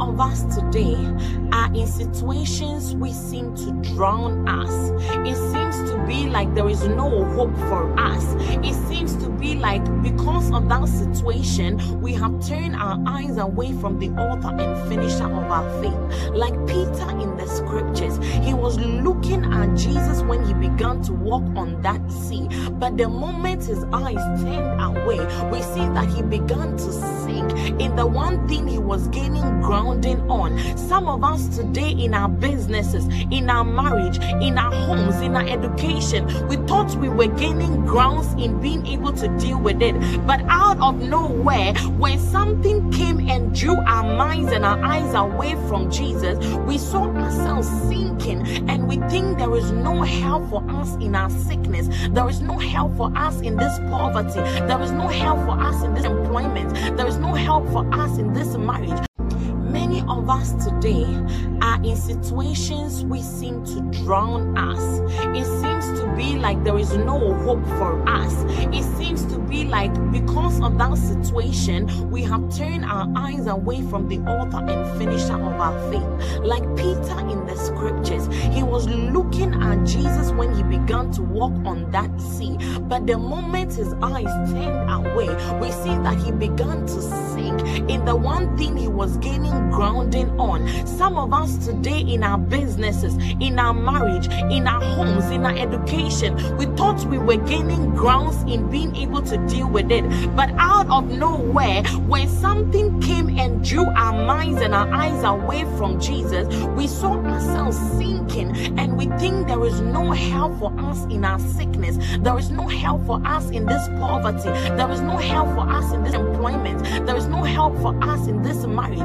of us today are in situations we seem to drown us. It seems to be like there is no hope for us. It seems to be like because of that situation, we have turned our eyes away from the author and finisher of our faith. Like Peter in the scriptures, Jesus when he began to walk on that sea. But the moment his eyes turned away, we see that he began to sink in the one thing he was gaining grounding on. Some of us today in our businesses, in our marriage, in our homes, in our education, we thought we were gaining grounds in being able to deal with it. But out of nowhere, when something came and drew our minds and our eyes away from Jesus, we saw ourselves sinking and we think there is no help for us in our sickness. There is no help for us in this poverty. There is no help for us in this employment. There is no help for us in this marriage. Many of us today are in situations we seem to drown us. It seems to be like there is no hope for us. It seems to be like because of that situation, we have turned our eyes away from the author and finisher of our faith. Like Peter in the scriptures, Jesus when he began to walk on that sea. But the moment his eyes turned away, we see that he began to sink in the one thing he was gaining grounding on. Some of us today in our businesses, in our marriage, in our homes, in our education, we thought we were gaining grounds in being able to deal with it. But out of nowhere, when something came and drew our minds and our eyes away from Jesus, we saw ourselves sinking and we think there is no help for us in our sickness. There is no help for us in this poverty. There is no help for us in this employment. There is no help for us in this marriage.